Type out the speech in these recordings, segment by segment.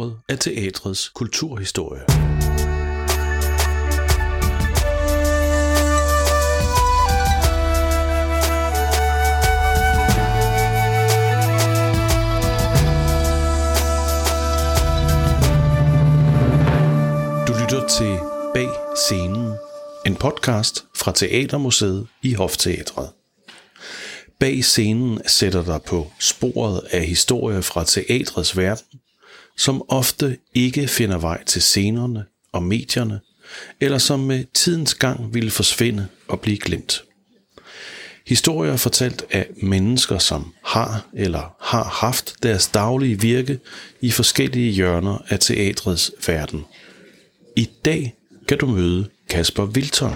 sporet af teatrets kulturhistorie. Du lytter til Bag Scenen, en podcast fra Teatermuseet i Hofteatret. Bag scenen sætter dig på sporet af historier fra teatrets verden, som ofte ikke finder vej til scenerne og medierne, eller som med tidens gang ville forsvinde og blive glemt. Historier fortalt af mennesker, som har eller har haft deres daglige virke i forskellige hjørner af teatrets verden. I dag kan du møde Kasper Wilton.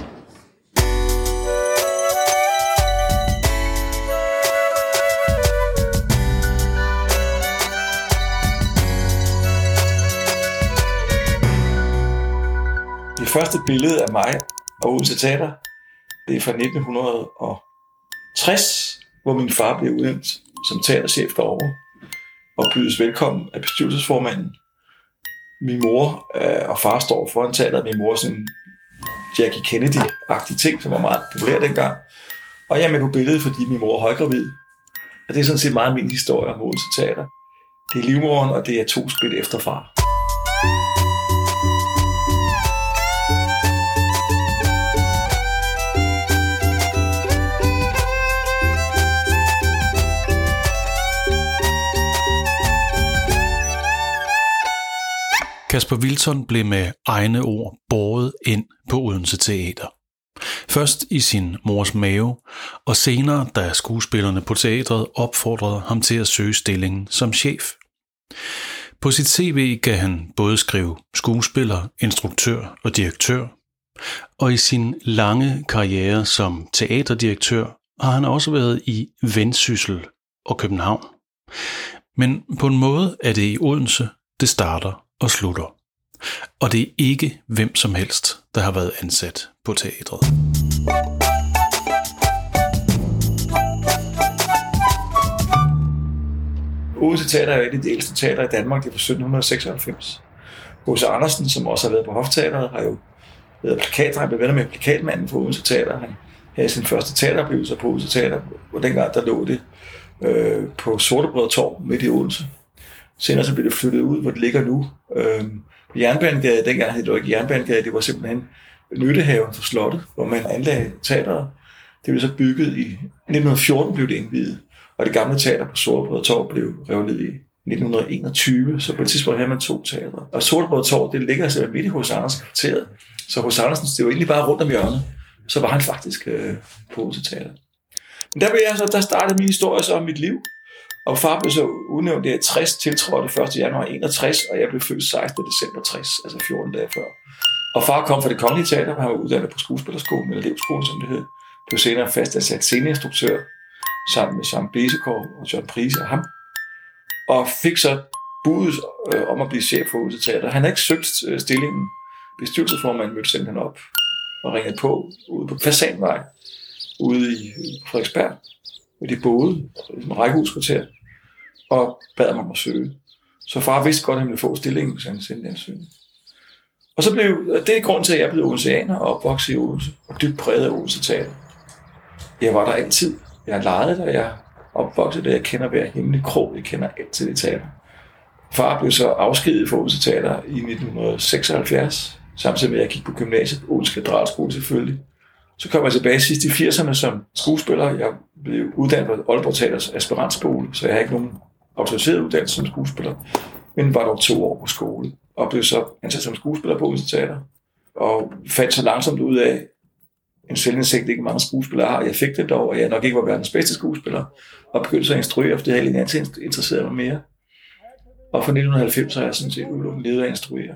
Første billede af mig og Odense Teater, det er fra 1960, hvor min far blev udnævnt som teaterchef derovre og bydes velkommen af bestyrelsesformanden. Min mor øh, og far står foran teateret. Min mor er sådan en Jackie Kennedy-agtig ting, som var meget populær dengang. Og jeg er med på billedet, fordi min mor er højgravid. Og det er sådan set meget min historie om Odense Teater. Det er livmoren, og det er to skridt efter far. Kasper Wilson blev med egne ord båret ind på Odense Teater. Først i sin mors mave, og senere, da skuespillerne på teatret opfordrede ham til at søge stillingen som chef. På sit CV kan han både skrive skuespiller, instruktør og direktør, og i sin lange karriere som teaterdirektør har han også været i Vendsyssel og København. Men på en måde er det i Odense, det starter og slutter. Og det er ikke hvem som helst, der har været ansat på teatret. Odense Teater er et af de ældste teater i Danmark, det er fra 1796. H.C. Andersen, som også har været på Hofteateret, har jo været plakat, han blev venner med plakatmanden for Odense Teater. Han havde sin første teateroplevelse på Odense Teater, og dengang der lå det øh, på Sortebrød Torv midt i Odense. Senere så blev det flyttet ud, hvor det ligger nu. Øh, Jernbanegade, dengang hed det jo ikke Jernbanegade, det var simpelthen Nyttehaven for Slottet, hvor man anlagde teateret. Det blev så bygget i 1914 blev det indvidet, og det gamle teater på Sortebrød Torv blev revet i 1921, så på et tidspunkt havde man to teatre. Og Sortebrød Torv, det ligger altså midt i hos Andersen kvarteret, så hos Andersen, det var egentlig bare rundt om hjørnet. Så var han faktisk øh, på Odense Teater. Men der, blev jeg så, der startede min historie så om mit liv. Og far blev så udnævnt i 60, tiltrådte 1. januar 61, og jeg blev født 16. december 60, altså 14 dage før. Og far kom fra det kongelige teater, han var uddannet på skuespillerskolen, eller elevskolen, som det hed. Blev senere fastansat sceneinstruktør sammen med Sam Besekov og John Prise og ham. Og fik så budet øh, om at blive chef for Odense Teater. Han havde ikke søgt øh, stillingen. Bestyrelsesformanden mødte simpelthen op og ringede på ude på Fasanvej, ude i Frederiksberg, hvor de boede, en rækkehuskvarter, og bad mig om at søge. Så far vidste godt, at han ville få stillingen, så han sendte ansøgning. Og så blev, det er grund til, at jeg blev odenseaner og opvokset i Odense, og dybt præget af Odense Teater. Jeg var der altid. Jeg legede der, jeg opvokset der, jeg kender hver hemmelig krog, jeg kender alt til det teater. Far blev så afskediget fra Odense Teater i 1976, samtidig med, at jeg gik på gymnasiet, Odense Katedralskole selvfølgelig. Så kom jeg tilbage sidst i 80'erne som skuespiller. Jeg blev uddannet på Aalborg Teaters aspirantskole, så jeg har ikke nogen autoriseret uddannelse som skuespiller, men var dog to år på skole, og blev så ansat som skuespiller på Odense Teater, og fandt så langsomt ud af, en selvindsigt ikke mange skuespillere har. Jeg fik det dog, og jeg nok ikke var verdens bedste skuespiller, og begyndte så at instruere, for det havde jeg altid interesseret mig mere. Og fra 1990 har jeg sådan set udelukkende levet af at instruere.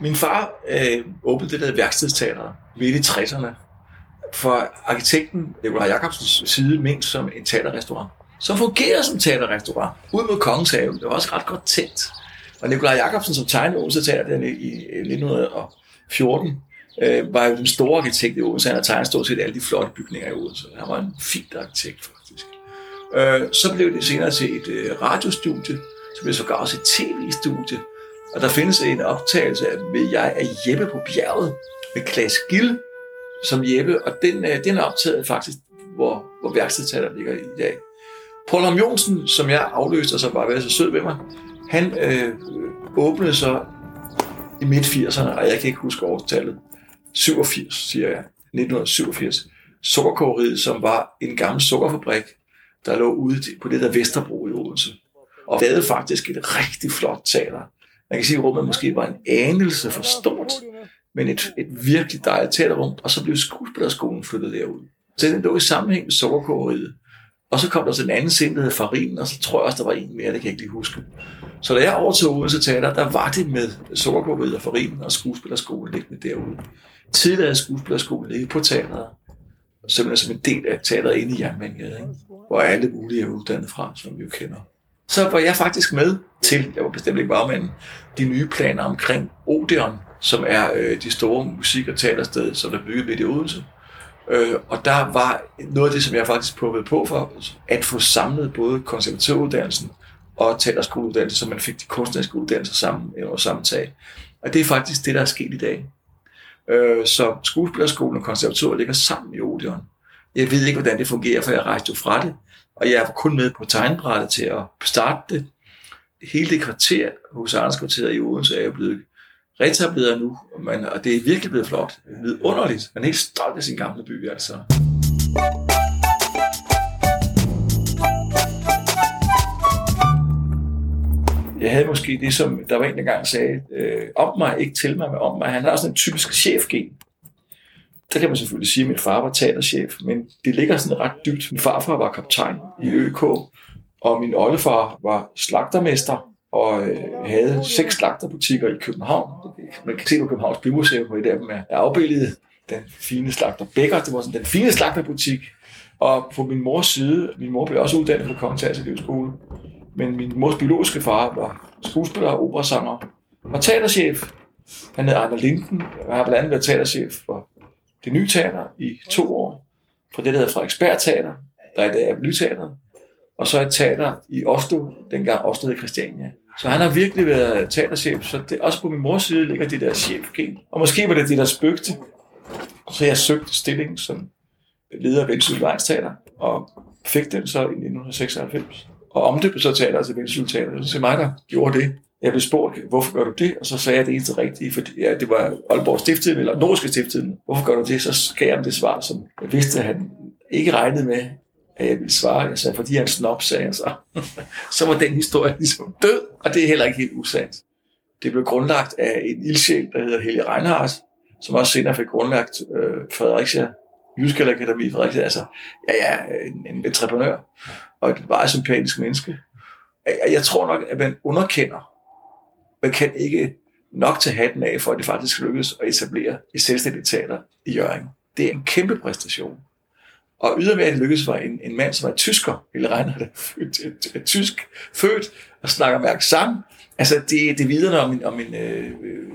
Min far øh, åbnede det der værkstedsteater midt i 60'erne for arkitekten Nikolaj Jacobsens side ment som en teaterrestaurant. Som fungerede som teaterrestaurant. Ud mod Kongens Have. Det var også ret godt tændt. Og Nikolaj Jacobsen, som tegnede Odense Teater i 1914, øh, var jo den store arkitekt i Odense. Han har tegnet stort set alle de flotte bygninger i Odense. Han var en fin arkitekt, faktisk. Øh, så blev det senere til et øh, radiostudie, så blev det sågar også et tv-studie. Og der findes en optagelse af, ved jeg, af Jeppe på bjerget med Klaas Gild som Jeppe, og den, øh, den er optaget faktisk, hvor, hvor værkstedtaler ligger i dag. Paul Ham Jonsen, som jeg afløste, og som bare var så sød ved mig, han øh, åbnede så i midt-80'erne, og jeg kan ikke huske årstallet, 87, siger jeg, 1987, sukkerkogeriet, som var en gammel sukkerfabrik, der lå ude på det der Vesterbro i Odense. Og lavede faktisk et rigtig flot teater. Man kan sige, at rummet måske var en anelse for stort, men et, et virkelig dejligt teaterrum, og så blev skuespillerskolen flyttet derud. Så den lå i sammenhæng med sukkerkogeriet. Og så kom der så en anden scene, der hed Farin, og så tror jeg også, der var en mere, det kan jeg ikke lige huske. Så da jeg overtog Odense Teater, der var det med sukkerkogeriet og Farin og skuespillerskolen liggende derude. Tidligere skuespillerskolen ligge på teateret, simpelthen som en del af teateret inde i Jernbanegade, hvor alle mulige er uddannet fra, som vi jo kender. Så var jeg faktisk med til, jeg var bestemt ikke bagmanden, de nye planer omkring Odeon, som er øh, de store musik- og teatersted, som der bygget midt i Odense. Øh, og der var noget af det, som jeg faktisk prøvede på for, at få samlet både konservatoruddannelsen og teaterskoleuddannelsen, så man fik de kunstneriske uddannelser sammen øh, under samme tag. Og det er faktisk det, der er sket i dag. Øh, så skuespillerskolen og konservatoriet ligger sammen i Odeon. Jeg ved ikke, hvordan det fungerer, for jeg rejste jo fra det, og jeg var kun med på tegnbrættet til at starte det. Hele det kvarter hos Arnes i Odense er jo blevet retableret nu, man, og det er virkelig blevet flot. Vidunderligt. Man er helt stolt af sin gamle by, altså. Jeg havde måske det, som der var en, der gang sagde, øh, om mig, ikke til mig, men om mig. Han har sådan en typisk chefgen. Der kan man selvfølgelig sige, at min far var teaterchef, men det ligger sådan ret dybt. Min farfar var kaptajn i ØK, og min oldefar var slagtermester, og øh, havde seks slagterbutikker i København. Man kan se på Københavns Bymuseum, hvor et af dem er afbildet. Den fine slagter Bækker, det var sådan den fine slagterbutik. Og på min mors side, min mor blev også uddannet på Kongens Skole, men min mors biologiske far var skuespiller, operasanger og teaterchef. Han hed Arne Linden, og har blandt andet været teaterchef for det nye teater i to år, på det, der hedder Frederiksberg Teater, der i dag er Nyteateret og så et teater i Oslo, dengang Oslo hed Christiania. Så han har virkelig været teaterchef, så det, også på min mors side ligger det der chefgen. Og måske var det det, der spøgte. Så jeg søgte stillingen som leder af Vendsyssel Teater, og fik den så i 1996. Og omdøbte så teater til Vendsyssel Teater. Så det mig, der gjorde det. Jeg blev spurgt, hvorfor gør du det? Og så sagde jeg det eneste rigtige, fordi ja, det var Aalborg Stifttiden, eller Nordiske Stifttiden. Hvorfor gør du det? Så gav jeg det svar, som jeg vidste, at han ikke regnede med, at jeg ville svare. Jeg sagde, fordi han snop, sagde jeg så. så var den historie ligesom død, og det er heller ikke helt usandt. Det blev grundlagt af en ildsjæl, der hedder Helge Reinhardt, som også senere fik grundlagt øh, Fredericia, Jysk Akademi i Fredericia, altså, ja, ja, en, en entreprenør, og et meget sympatisk menneske. Jeg, jeg tror nok, at man underkender, man kan ikke nok til hatten af, for at det faktisk lykkes at etablere et selvstændigt teater i Jørgen. Det er en kæmpe præstation. Og ydermere det lykkedes for en, en mand, som var tysker, eller regner det, født, tysk, født og snakker mærke sammen. Altså, det, det vidner om en, om en øh, øh,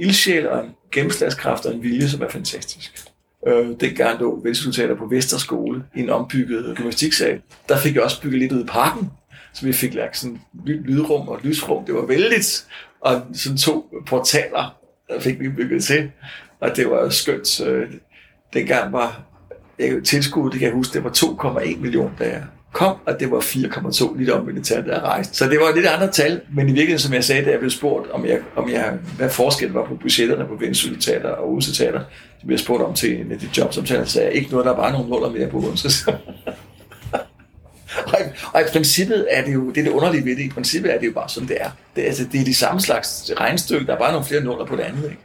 ildsjæl og en gennemslagskraft og en vilje, som er fantastisk. Øh, dengang lå velsultater på Vesterskole i en ombygget gymnastiksal. Der fik jeg også bygget lidt ud i parken, så vi fik lagt sådan lydrum og lysrum. Det var vældigt. Og sådan to portaler, der fik vi bygget til. Og det var skønt. Dengang var tilskuddet, det kan jeg huske, det var 2,1 millioner, da jeg kom, og det var 4,2 lidt om militæret, der rejste. Så det var lidt andre tal, men i virkeligheden, som jeg sagde, da jeg blev spurgt, om jeg, om jeg, hvad forskellen var på budgetterne på Vendsyssel Teater og Odense Teater, så blev jeg spurgt om til en af de jobsamtaler, så jeg ikke noget, der var bare måler mere på Odense. og, og i princippet er det jo, det er det underlige ved det, i princippet er det jo bare sådan, det er. Det, altså, det er de samme slags regnstykke, der er bare nogle flere nuller på det andet. Ikke?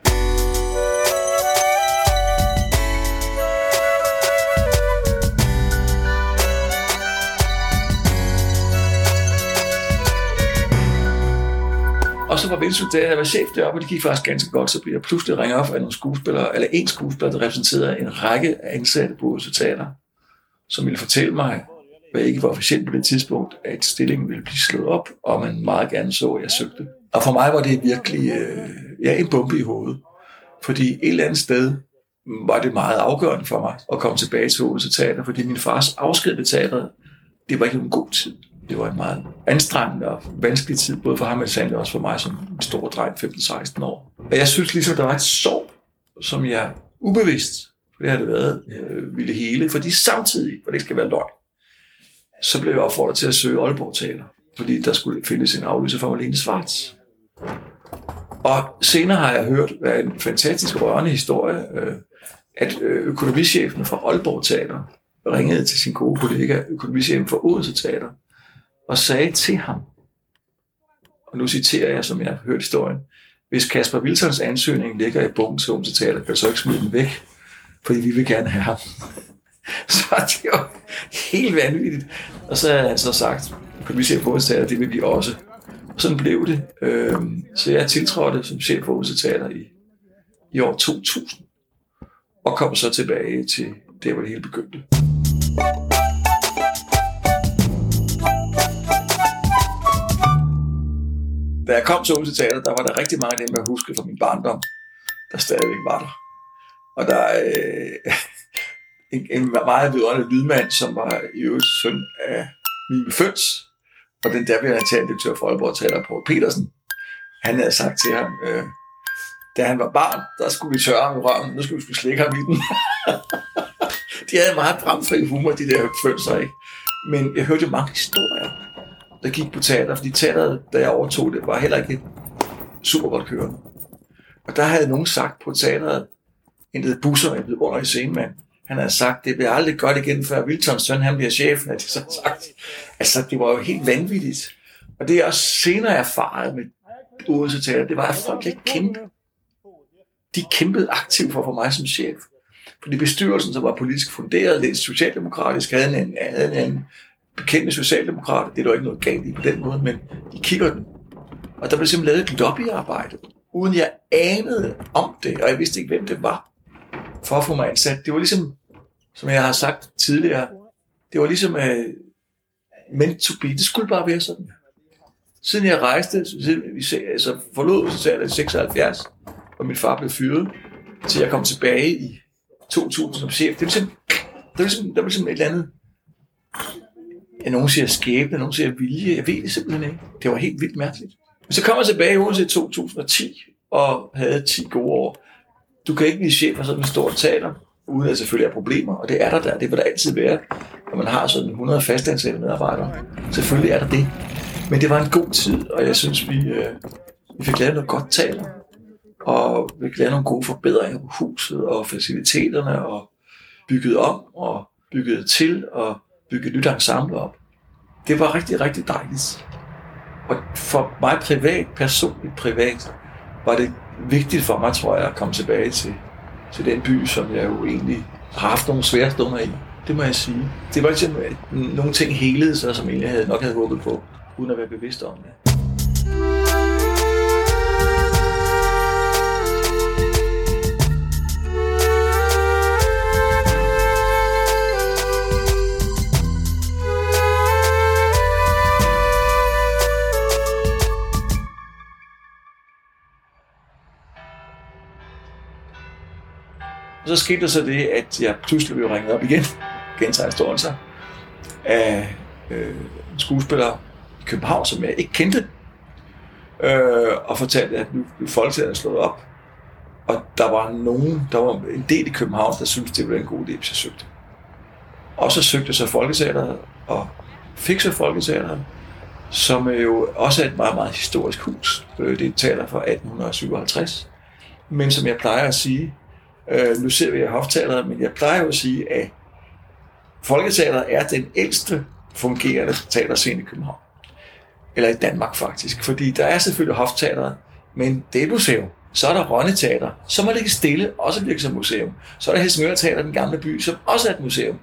Og så var Vindsø der, jeg var chef deroppe, og det gik faktisk ganske godt. Så blev jeg pludselig ringet op af nogle skuespillere, eller en skuespiller, der repræsenterede en række ansatte på Teater, som ville fortælle mig, hvad ikke var officielt på det tidspunkt, at stillingen ville blive slået op, og man meget gerne så, at jeg søgte. Og for mig var det virkelig øh, ja, en bombe i hovedet. Fordi et eller andet sted var det meget afgørende for mig at komme tilbage til Odense Teater, fordi min fars afsked ved teateret, det var ikke en god tid. Det var en meget anstrengende og vanskelig tid, både for ham og sandelig også for mig som en stor dreng, 15-16 år. Og jeg synes ligesom, der var et sorg, som jeg ubevidst, for det har det været, øh, ville hele, fordi samtidig, for det ikke skal være løgn, så blev jeg opfordret til at søge Aalborg Teater, fordi der skulle findes en aflyser for Malene Svarts. Og senere har jeg hørt af en fantastisk rørende historie, øh, at øh, økonomichefen fra Aalborg Teater ringede til sin gode kollega, økonomichefen fra Odense Teater, og sagde til ham, og nu citerer jeg, som jeg har hørt historien, hvis Kasper Wilsons ansøgning ligger i bogen til Odense Teater, kan du så ikke smide den væk, fordi vi vil gerne have ham. så det jo helt vanvittigt. Og så havde han så sagt, se på Odense det vil vi også. Og sådan blev det. Øhm, så jeg tiltrådte som chef for Odense Teater i, i år 2000, og kom så tilbage til der, hvor det hele begyndte. Da jeg kom til Odense Teater, der var der rigtig mange af dem, jeg husker fra min barndom, der stadigvæk var der. Og der øh, en, en meget vidunderlig lydmand, som var i øvrigt søn af Mime Føns, og den der blev direktør for Aalborg Teater, Poul Petersen. Han havde sagt til ham, øh, da han var barn, der skulle vi tørre ham i røven, nu skulle vi skulle slikke ham i den. de havde meget bramfri humor, de der følelser, ikke? Men jeg hørte jo mange historier, der gik på teater, fordi teateret, da jeg overtog det, var heller ikke super godt kørende. Og der havde nogen sagt på teateret, en der busser, en blev under i scenemand, han havde sagt, det bliver aldrig godt igen, før Wiltons søn han bliver chefen, at de så sagt. Altså, det var jo helt vanvittigt. Og det jeg også senere erfaret med Odense Teater, det var, at folk ikke kendte. De kæmpede aktivt for at få mig som chef. Fordi bestyrelsen, som var politisk funderet, lidt socialdemokratisk, havde en, havde en bekendte socialdemokrat. Det er der ikke noget galt i på den måde, men de kigger den. Og der blev simpelthen lavet et lobbyarbejde, uden jeg anede om det, og jeg vidste ikke, hvem det var, for at få mig ansat. Det var ligesom, som jeg har sagt tidligere, det var ligesom uh, meant to be. Det skulle bare være sådan. Siden jeg rejste, siden vi altså forlod socialt i 76, og min far blev fyret, til jeg kom tilbage i 2000 som chef. Det var ligesom, det var ligesom, der ligesom, var ligesom et eller andet, ja, nogen siger skæbne, nogen siger vilje, jeg ved det simpelthen ikke. Det var helt vildt mærkeligt. Men så kom jeg tilbage i Odense i 2010, og havde 10 gode år. Du kan ikke blive chef for sådan en stor teater, uden at selvfølgelig er problemer, og det er der der, det vil der altid være, når man har sådan 100 fastansatte medarbejdere. Selvfølgelig er der det. Men det var en god tid, og jeg synes, vi, øh, vi fik lavet noget godt taler og vi lavede nogle gode forbedringer på huset og faciliteterne, og bygget om og bygget til og bygget nyt ensemble op. Det var rigtig, rigtig dejligt. Og for mig privat, personligt privat, var det vigtigt for mig, tror jeg, at komme tilbage til, til den by, som jeg jo egentlig har haft nogle svære stunder i. Det må jeg sige. Det var ligesom, at nogle ting helede sig, som jeg egentlig havde, nok havde håbet på, uden at være bevidst om det. Og så skete der så det, at jeg pludselig blev ringet op igen, gentager historien sig, af øh, en skuespiller i København, som jeg ikke kendte, øh, og fortalte, at nu blev Folketeateret slået op. Og der var nogen, der var en del i København, der syntes, det var en god idé, hvis jeg søgte. Og så søgte jeg så Folketeateret, og fik så Folketeateret, som jo også er et meget, meget historisk hus. Det er et teater fra 1857. Men som jeg plejer at sige, Øh, nu ser vi her hofteateret, men jeg plejer jo at sige, at Folketeateret er den ældste fungerende teaterscene i København. Eller i Danmark faktisk. Fordi der er selvfølgelig hofteateret, men det er et museum. Så er der Rønne Teater, som har ligget stille, også virker som museum. Så er der Helsingør Teater, den gamle by, som også er et museum.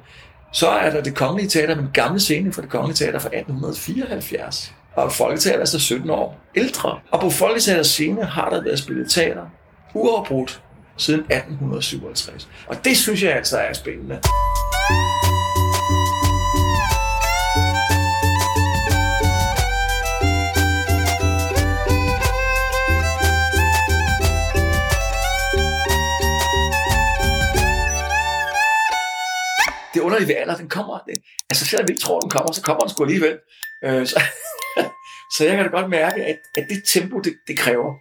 Så er der det kongelige teater, den gamle scene fra det kongelige teater fra 1874. Og Folketeater er så 17 år ældre. Og på Folketeaters scene har der været spillet teater uafbrudt siden 1857. Og det synes jeg altså er spændende. det underlige ved alder, den kommer, den, altså selvom vi ikke tror, den kommer, så kommer den sgu alligevel. Øh, så, så jeg kan da godt mærke, at, at det tempo, det, det kræver,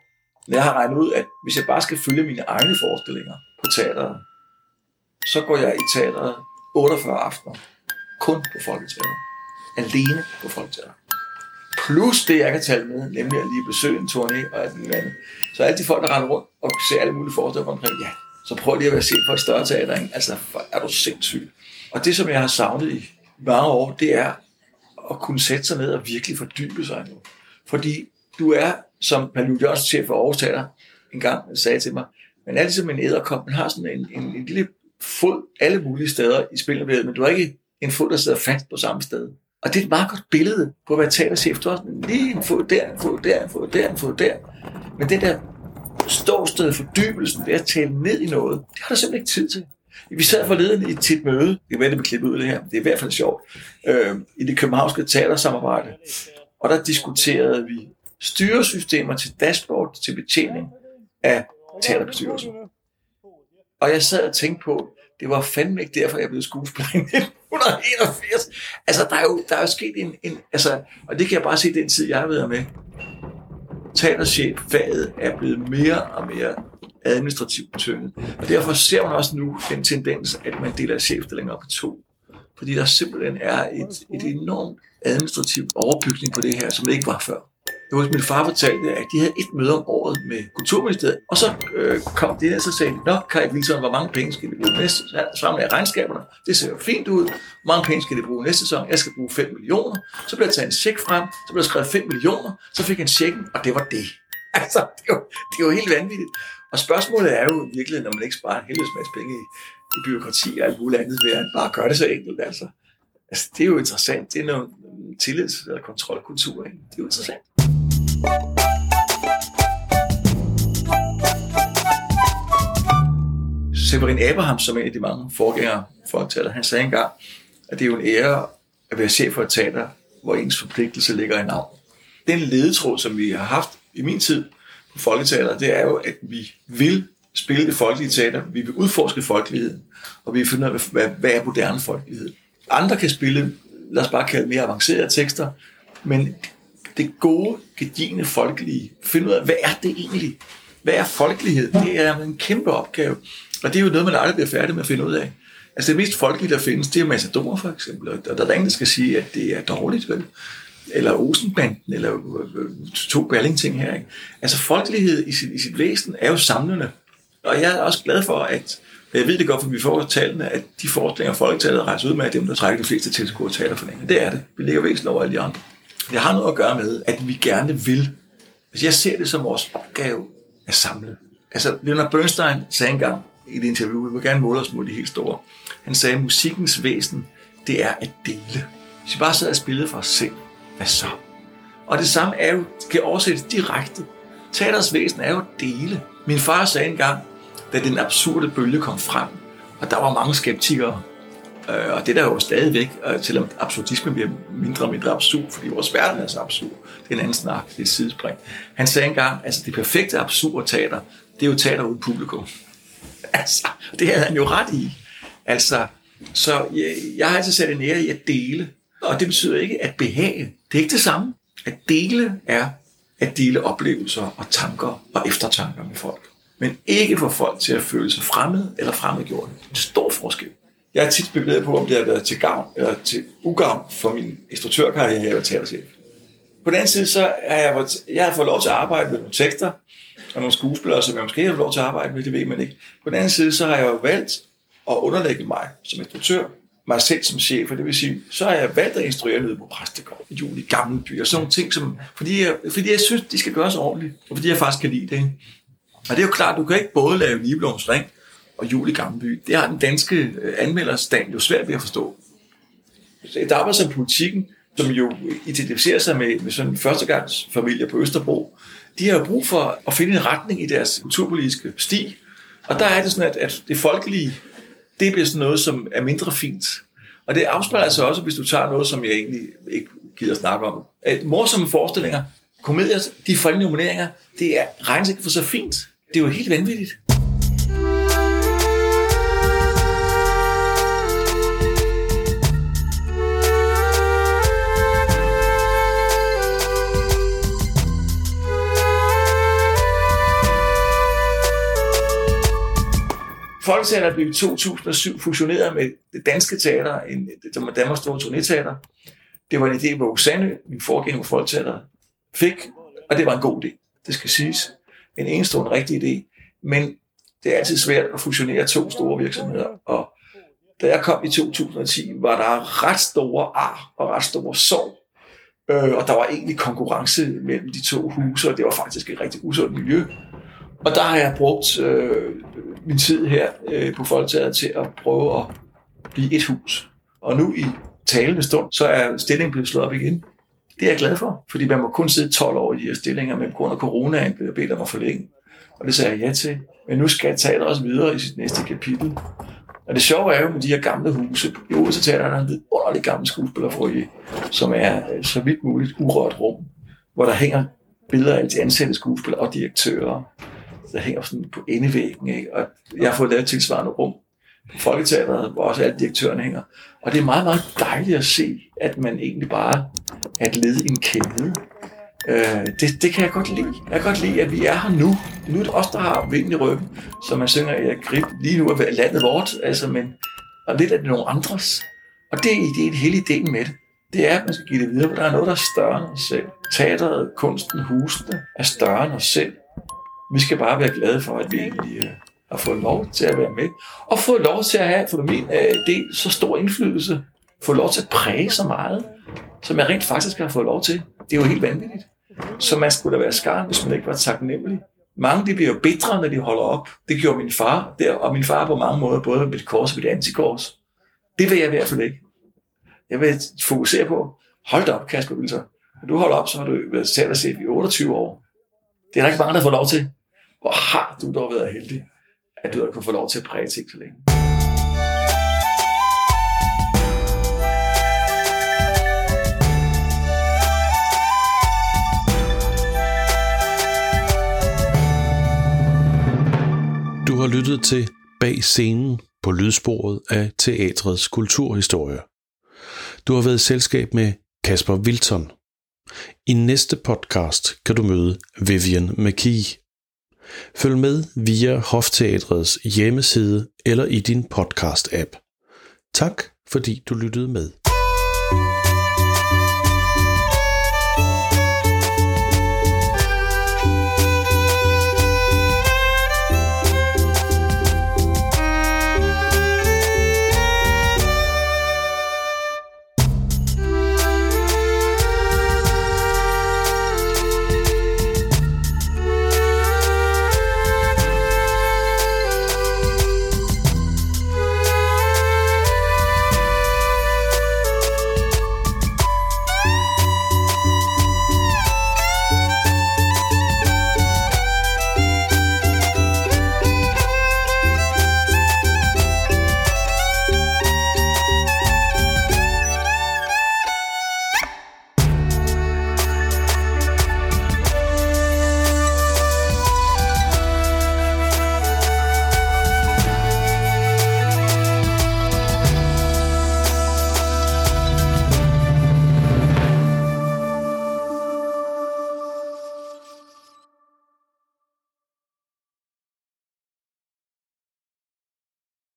jeg har regnet ud, at hvis jeg bare skal følge mine egne forestillinger på teateret, så går jeg i teateret 48 aftener. Kun på Folketeateret. Alene på Folketeateret. Plus det, jeg kan tale med, nemlig at lige besøge en turné og alt muligt andet. Så alle de folk, der render rundt og ser alle mulige forestillinger omkring, ja, så prøv lige at være set for et større teater. Ikke? Altså, er du sindssyg. Og det, som jeg har savnet i mange år, det er at kunne sætte sig ned og virkelig fordybe sig nu. Fordi du er, som Palu Jørgensen, chef for Aarhus Teater, en gang sagde til mig, men er ligesom en æderkop, man har sådan en, en, en lille fod alle mulige steder i spillet, men du har ikke en fod, der sidder fast på samme sted. Og det er et meget godt billede på at være teaterchef. Du har sådan lige en fod der, en fod der, en fod der, en fod der. Men det der ståsted, fordybelsen, det at tale ned i noget, det har du simpelthen ikke tid til. Vi sad forleden i et tit møde, det kan være, det klippet ud af det her, det er i hvert fald sjovt, øh, i det københavnske teatersamarbejde. Og der diskuterede vi styresystemer til dashboard til betjening af teaterbestyrelsen. Og jeg sad og tænkte på, det var fandme ikke derfor, jeg blev skuespiller i 1981. Altså, der er jo, der er jo sket en, en, altså, og det kan jeg bare se den tid, jeg har været med. Teaterchef-faget er blevet mere og mere administrativt betynget. Og derfor ser man også nu den tendens, at man deler chefstillinger op i to. Fordi der simpelthen er et, et enormt administrativt overbygning på det her, som det ikke var før. Det var min far fortalte, at de havde et møde om året med Kulturministeriet, og så øh, kom det og så sagde, Nå, Kai Wilson, hvor mange penge skal vi bruge næste sammen med regnskaberne? Det ser jo fint ud. Hvor mange penge skal det bruge næste sæson? Jeg skal bruge 5 millioner. Så blev der taget en check frem, så blev der skrevet 5 millioner, så fik han checken, og det var det. Altså, det er jo, det er jo helt vanvittigt. Og spørgsmålet er jo virkelig, når man ikke sparer en helvedes masse penge i, i byråkrati og alt muligt andet, ved at bare gøre det så enkelt. Altså. altså, det er jo interessant. Det er noget tillids- eller kontrolkultur. Ikke? Det er jo interessant. Severin Abraham, som er en af de mange forgængere for teater, han sagde engang, at det er jo en ære at være chef for et teater, hvor ens forpligtelse ligger i navn. Den ledetråd, som vi har haft i min tid på Folketeater, det er jo, at vi vil spille det folkelige teater, vi vil udforske folkeligheden, og vi vil finde ud af, hvad, hvad er moderne folkelighed. Andre kan spille, lad os bare kalde mere avancerede tekster, men det gode, gedigende folkelige, finde ud af, hvad er det egentlig? Hvad er folkelighed? Det er en kæmpe opgave. Og det er jo noget, man aldrig bliver færdig med at finde ud af. Altså det mest folkelige, der findes, det er Matador for eksempel. Og der er ingen, der skal sige, at det er dårligt, vel? Eller Osenbanden, eller øh, to Balling-ting her. Ikke? Altså folkelighed i sit, i sit væsen er jo samlende. Og jeg er også glad for, at jeg ved det godt, for vi får tallene, at de forestillinger, folketallet rejser ud med, er dem, der trækker de fleste tilskuere, taler for længe. Det er det. Vi ligger væsentligt over alle de andre. Det har noget at gøre med, at vi gerne vil. Altså, jeg ser det som vores opgave at samle. Altså, Leonard Bernstein sagde engang i et interview, vi vil gerne måle os mod de helt store. Han sagde, at musikkens væsen, det er at dele. Hvis vi bare sidder og spiller for os selv, hvad så? Og det samme er jo, kan oversættes direkte. Teaters væsen er jo at dele. Min far sagde engang, da den absurde bølge kom frem, og der var mange skeptikere, Øh, og det der er jo stadigvæk, øh, selvom absurdismen bliver mindre og mindre absurd, fordi vores verden er så absurd. Det er en anden snak, det er et sidespring. Han sagde engang, altså det perfekte absurde teater, det er jo teater uden publikum. Altså, det havde han jo ret i. Altså, så jeg, jeg har altså sat en ære i at dele. Og det betyder ikke at behage. Det er ikke det samme. At dele er at dele oplevelser og tanker og eftertanker med folk. Men ikke få folk til at føle sig fremmede eller fremmedgjorte. En stor forskel. Jeg har tit spekuleret på, om det har været til gavn eller til ugavn for min instruktørkarriere eller teaterchef. På den anden side, så har jeg, jeg har fået lov til at arbejde med nogle tekster, og nogle skuespillere, som jeg måske har fået lov til at arbejde med, det ved man ikke. På den anden side, så har jeg jo valgt at underlægge mig som instruktør, mig selv som chef, og det vil sige, så har jeg valgt at instruere nede på Præstegård, i jul i Gamle byer, sådan nogle ting, som, fordi, jeg, fordi jeg synes, de skal gøres ordentligt, og fordi jeg faktisk kan lide det. Og det er jo klart, du kan ikke både lave Nibelungs Ring, og jul i Gammelby. Det har den danske øh, anmelderstand jo svært ved at forstå. Et arbejde som politikken, som jo identificerer sig med, med sådan en førstegangsfamilie på Østerbro, de har jo brug for at finde en retning i deres kulturpolitiske sti. Og der er det sådan, at, at det folkelige, det bliver sådan noget, som er mindre fint. Og det afspejler sig også, hvis du tager noget, som jeg egentlig ikke gider snakke om. At morsomme forestillinger, komedier, de folkelige nomineringer, det er regnes ikke for så fint. Det er jo helt vanvittigt. Folketeater blev i 2007 fusioneret med det danske teater, en, som var Danmarks store turnéteater. Det var en idé, hvor Sande, min forgænger på Folketeater, fik, og det var en god idé, det skal siges. En enestående rigtig idé. Men det er altid svært at fusionere to store virksomheder, og da jeg kom i 2010, var der ret store ar og ret store sorg. Øh, og der var egentlig konkurrence mellem de to huse, og det var faktisk et rigtig usundt miljø. Og der har jeg brugt øh, min tid her øh, på Folketaget til at prøve at blive et hus. Og nu i talende stund, så er stillingen blevet slået op igen. Det er jeg glad for, fordi man må kun sidde 12 år i de her stillinger, men på grund af coronaen blev jeg bedt om at forlænge. Og det sagde jeg ja til. Men nu skal teateret også videre i sit næste kapitel. Og det sjove er jo med de her gamle huse. I Odense Teater er der en vidunderlig gammel skuespillerfoyer, som er øh, så vidt muligt urørt rum, hvor der hænger billeder af de ansatte skuespillere og direktører. Der hænger sådan på indevæggen. Ikke? Og jeg har fået lavet et tilsvarende rum på Folketeateret, hvor også alle direktørerne hænger. Og det er meget, meget dejligt at se, at man egentlig bare er et led i en kæde. Øh, det, det kan jeg godt lide. Jeg kan godt lide, at vi er her nu. Nu er det os, der har vinden i ryggen, så man synger i grib. Lige nu er landet vort, altså, men og lidt af det nogle andres. Og det er ideen, hele ideen med det. Det er, at man skal give det videre, for der er noget, der er større end os selv. Teateret, kunsten, husene er større end os selv. Vi skal bare være glade for, at vi egentlig uh, har fået lov til at være med. Og fået lov til at have, for min uh, del, så stor indflydelse. Få lov til at præge så meget, som jeg rent faktisk har fået lov til. Det er jo helt vanvittigt. Så man skulle da være skarn, hvis man ikke var taknemmelig. Mange de bliver jo bedre, når de holder op. Det gjorde min far, der, og min far på mange måder, både med et kors og med et antikors. Det vil jeg i hvert fald ikke. Jeg vil fokusere på, hold da op, Kasper Wilson. Når du holder op, så har du været teaterchef i 28 år. Det er der ikke mange, der får lov til. Hvor har du dog været heldig, at du har kunnet få lov til at præge ting så længe. Du har lyttet til Bag scenen på lydsporet af teatrets kulturhistorie. Du har været i selskab med Kasper Wilton. I næste podcast kan du møde Vivian McKee. Følg med via Hofteatrets hjemmeside eller i din podcast-app. Tak fordi du lyttede med.